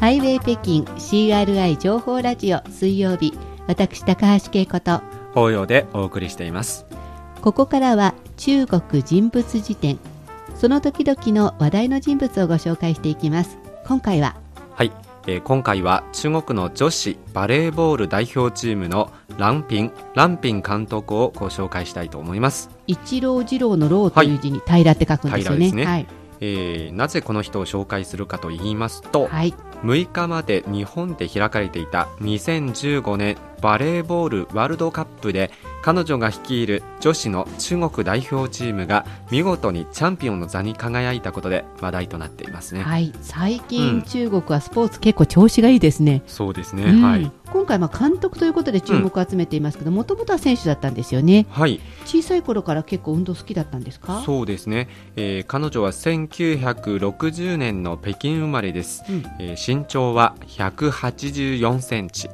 ハイウェイ北京 CRI 情報ラジオ水曜日私高橋恵子と法要でお送りしていますここからは中国人物辞典その時々の話題の人物をご紹介していきます今回ははい、えー今回は中国の女子バレーボール代表チームのランピンランピン監督をご紹介したいと思います一郎二郎の郎という字に平って書くんですよね。平ですねはい。えーなぜこの人を紹介するかと言いますと、はい。6日まで日本で開かれていた2015年バレーボールワールドカップで彼女が率いる女子の中国代表チームが見事にチャンピオンの座に輝いたことで話題となっていますね。はい。最う近、ん中国はスポーツ結構調子がいいですね。そうですね、うんはい。今回、まあ監督ということで注目を集めていますけど、もともとは選手だったんですよね。はい、小さい頃から結構運動好きだったんですか？そうですね、えー彼女は1960年の北京生まれです、うん。えー身長は184センチ。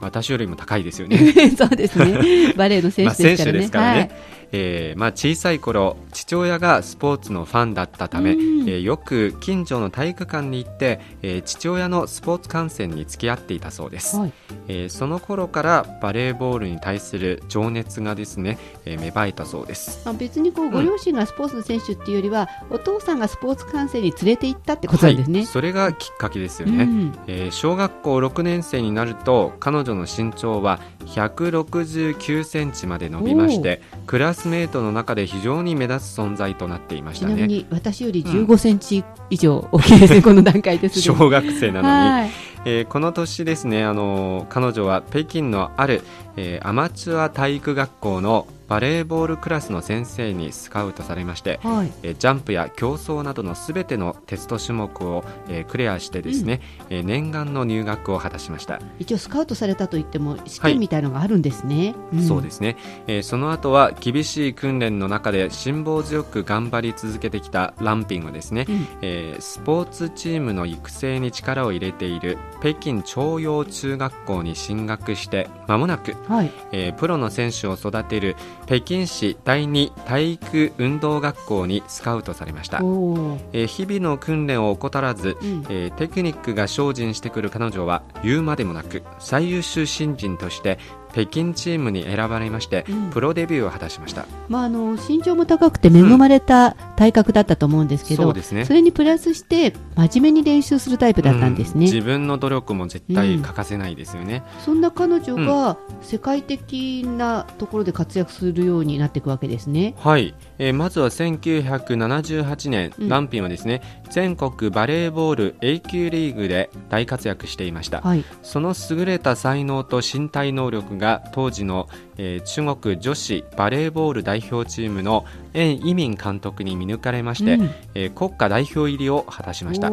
私よりも高いですよね。そうですね。バレーの選まあ手ですからね。選手ですからね、はいえーまあ、小さい頃父親がスポーツのファンだったため、うん。えーよく近所の体育館に行って、えー父親のスポーツ観戦に付き合っていたそうです、はい。えーその頃からバレーボールに対する情熱がですね、えー芽生えたそうです。まあ、別にこうご両親がスポーツの選手っていうよりは、お父さんがスポーツ観戦に連れて行ったってことですね。はい、それがきっかけですよね、うん。えー小学校6年生になると彼女の身長は169センチまで伸びましてクラスメートの中で非常に目立つ存在となっていましちなみたねに私より15センチ以上大きいですね、この段階です小学生なのに、はい。えーこの年ですね、あのー彼女は北京のある、えーアマチュア体育学校のバレーボールクラスの先生にスカウトされまして、はい。えージャンプや競争などのすべてのテスト種目を、えークリアしてですね、えー念願の入学を果たしました、一応スカウトされたといっても試験みたいのがあるんですね。ん。そうですね、えーその後は厳しい訓練の中で辛抱強く頑張り続けてきたランピングですね、うん。えースポーツチームの育成に力を入れている北京朝陽中学校に進学して間もなく、はい。えープロの選手を育てる北京市第二体育運動学校にスカウトされました、えー日々の訓練を怠らず、うん。えーテクニックが精進してくる彼女は言うまでもなく最優秀新人として北京チームに選ばれまして、うん。プロデビューを果たしました。まあ、あの身長も高くて恵まれた体格だったと思うんですけど、そうですね。それにプラスして真面目に練習するタイプだったんですね、うん。自分の努力も絶対欠かせないですよね、そんな彼女が世界的なところで活躍するようになっていくわけですね。はい、えーまずは1978年、うん。ランピンはですね全国バレーボール A 級リーグで大活躍していました、はい、その優れた才能と身体能力が当時の、えー中国女子バレーボール代表チームの袁イミン監督に見抜かれまして、うん。えー国家代表入りを果たしました。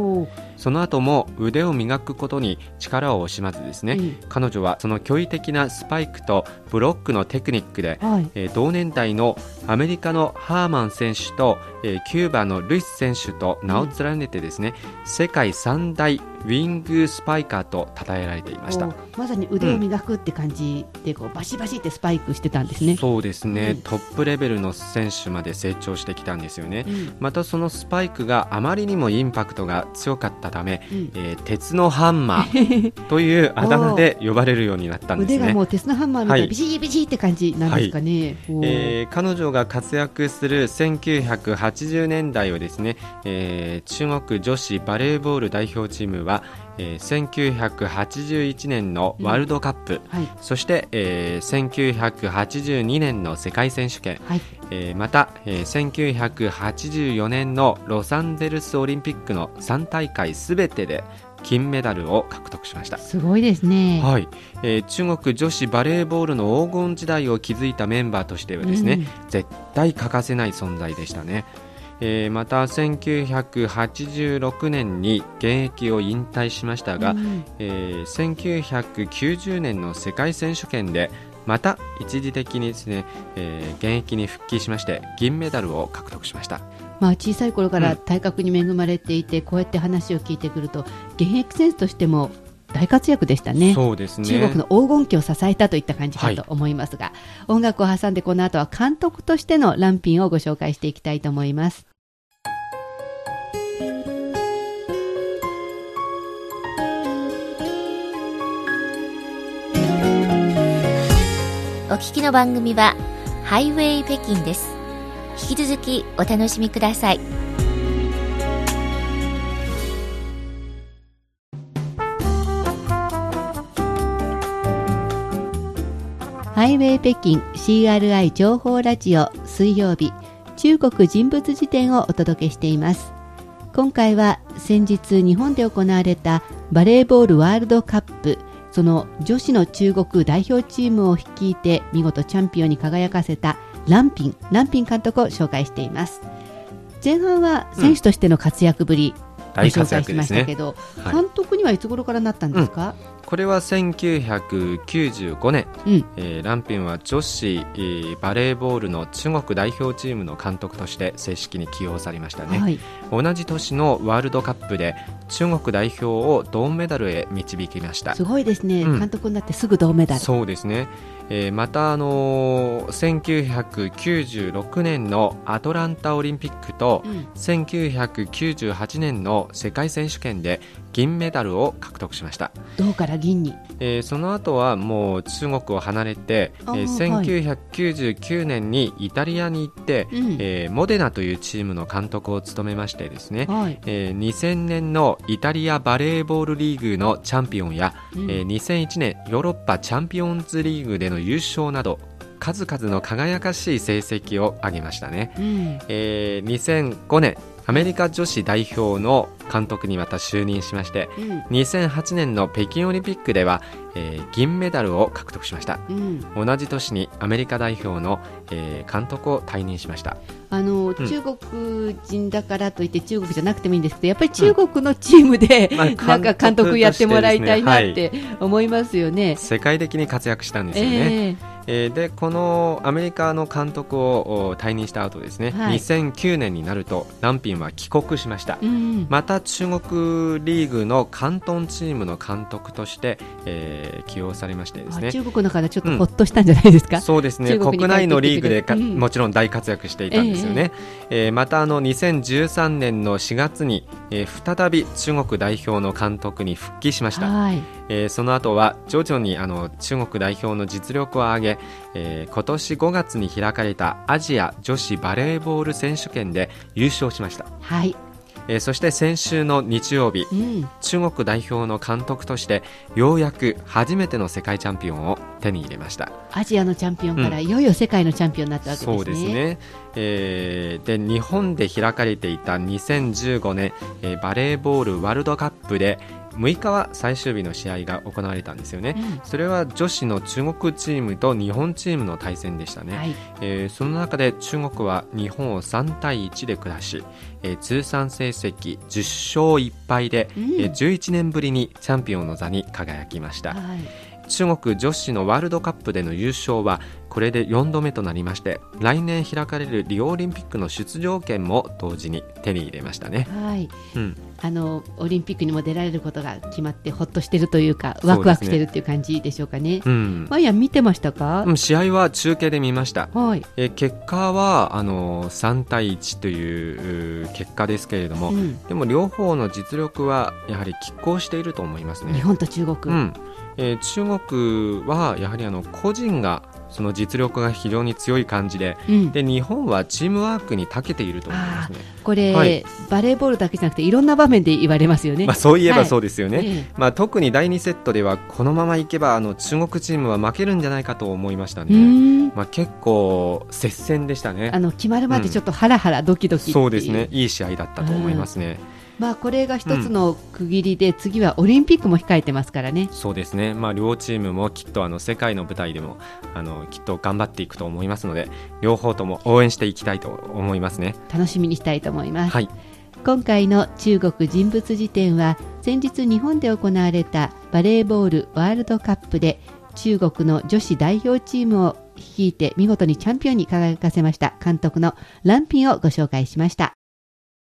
その後も腕を磨くことに力を惜しまずですね、うん。彼女はその驚異的なスパイクとブロックのテクニックで、はい、えー同年代のアメリカのハーマン選手と、えーキューバのルイス選手と名を連ねてですね、世界三大ウィングスパイカーと称えられていました。まさに腕を磨くって感じでこうバシバシってスパイクしてたんですね。そうですね、うん。トップレベルの選手まで成長してきたんですよね、うん。またそのスパイクがあまりにもインパクトが強かったため、うん。えー鉄のハンマー というあだ名で呼ばれるようになったんですね。腕がもう鉄のハンマーみたいはい。にビシービシーって感じなんですかね。おー。えー彼女が活躍する1980年代はですね、えー中国女子バレーボール代表チームは、えー1981年のワールドカップ、はい。そして、えー1982年の世界選手権、はい。えーまた、えー1984年のロサンゼルスオリンピックの3大会すべてで金メダルを獲得しました。すごいですね。はい、えー中国女子バレーボールの黄金時代を築いたメンバーとしてはですね、うん。絶対欠かせない存在でしたね。えーまた1986年に現役を引退しましたが、うんえー1990年の世界選手権でまた一時的にですね、えー現役に復帰しまして銀メダルを獲得しました。まあ、小さい頃かうん。ら体格に恵まれていて、こうやって話を聞いてくると現役選手としても大活躍でしたねそうですね中国の黄金期を支えたといった感じかと思いますが、はい、音楽を挟んでこの後は監督としてのランピンをご紹介していきたいと思います。お聞きの番組はハイウェイ北京です。引き続きお楽しみください。ハイウェイ北京 CRI 情報ラジオ水曜日中国人物辞典をお届けしています。今回は先日日本で行われたバレーボールワールドカップその女子の中国代表チームを率いて見事チャンピオンに輝かせたランピンランピン監督を紹介しています。前半は選手としての活躍ぶり、うんご紹介しましたけど、ねはい、監督にはいつ頃からなったんですか、うんこれは1995年、うん、えー、ランピンは女子、えー、バレーボールの中国代表チームの監督として正式に起用されましたね、はい、同じ年のワールドカップで中国代表を銅メダルへ導きました。すごいですね、うん、監督になってすぐ銅メダル。そうですね。えー、また、あのー、1996年のアトランタオリンピックと、うん、1998年の世界選手権で銀メダルを獲得しました。銅から銀に、えー、その後はもう中国を離れて、えー、1999年にイタリアに行って、はい、えー、モデナというチームの監督を務めましてですね、はい、えー、2000年のイタリアバレーボールリーグのチャンピオンや、うん、えー、2001年ヨーロッパチャンピオンズリーグでの優勝など数々の輝かしい成績を挙げましたね、うん、えー、2005年アメリカ女子代表の監督にまた就任しまして、うん、2008年の北京オリンピックでは、えー、銀メダルを獲得しました、うん、同じ年にアメリカ代表の、えー、監督を退任しました。あの、うん、中国人だからといって中国じゃなくてもいいんですけどやっぱり中国のチームで、うん。まあ、なんか監督やってもらいたいなって思いますよね、はい、世界的に活躍したんですよね、えーえー、でこのアメリカの監督を退任した後ですね、はい、2009年になるとランピンは帰国しました、うん、また中国リーグの広東チームの監督として、えー、起用されましてですね。中国の方ちょっとほっとしたんじゃないですか、うん、そうですね。国内のリーグでうん、もちろん大活躍していたんですよね、えー、えー、またあの2013年の4月に、えー、再び中国代表の監督に復帰しました、はい、えー、その後は徐々にあの中国代表の実力を上げ、えー、今年5月に開かれたアジア女子バレーボール選手権で優勝しました。はい。えー、そして先週の日曜日、うん、中国代表の監督としてようやく初めての世界チャンピオンを手に入れました。アジアのチャンピオンからいよいよ世界のチャンピオンになったわけですね、そうですね、えー、で日本で開かれていた2015年、えー、バレーボールワールドカップで6日は最終日の試合が行われたんですよね、うん、それは女子の中国チームと日本チームの対戦でしたね、はい、えー、その中で中国は日本を3対1で下し、えー、通算成績10勝1敗で、うん、えー、11年ぶりにチャンピオンの座に輝きました、はい。中国女子のワールドカップでの優勝はこれで4度目となりまして来年開かれるリオオリンピックの出場権も同時に手に入れましたね。はい、うん、あのオリンピックにも出られることが決まってほっとしているというかワクワクしているっていう感じでしょうかね。うん、マイヤ見てましたか？うん、試合は中継で見ました。はい、え結果はあの3対1という結果ですけれども、うん、でも両方の実力はやはり拮抗していると思いますね。日本と中国。うんえー、中国はやはりあの個人がその実力が非常に強い感じでうん、で日本はチームワークに長けていると思いますね。これ、はい、バレーボールだけじゃなくていろんな場面で言われますよね、まあ、そういえばそうですよね、はい、まあ、特に第2セットではこのままいけばあの中国チームは負けるんじゃないかと思いましたね、まあ、結構接戦でしたね。あの決まるまでちょっとハラハラドキドキ、うん、そうですね。いい試合だったと思いますね。まあ、これが一つの区切りで、うん、次はオリンピックも控えてますからね。そうですね、まあ、両チームもきっとあの世界の舞台でもあのきっと頑張っていくと思いますので両方とも応援していきたいと思いますね楽しみにしたいと思います、はい、今回の中国人物辞典は先日日本で行われたバレーボールワールドカップで中国の女子代表チームを率いて見事にチャンピオンに輝かせました監督のランピンをご紹介しました。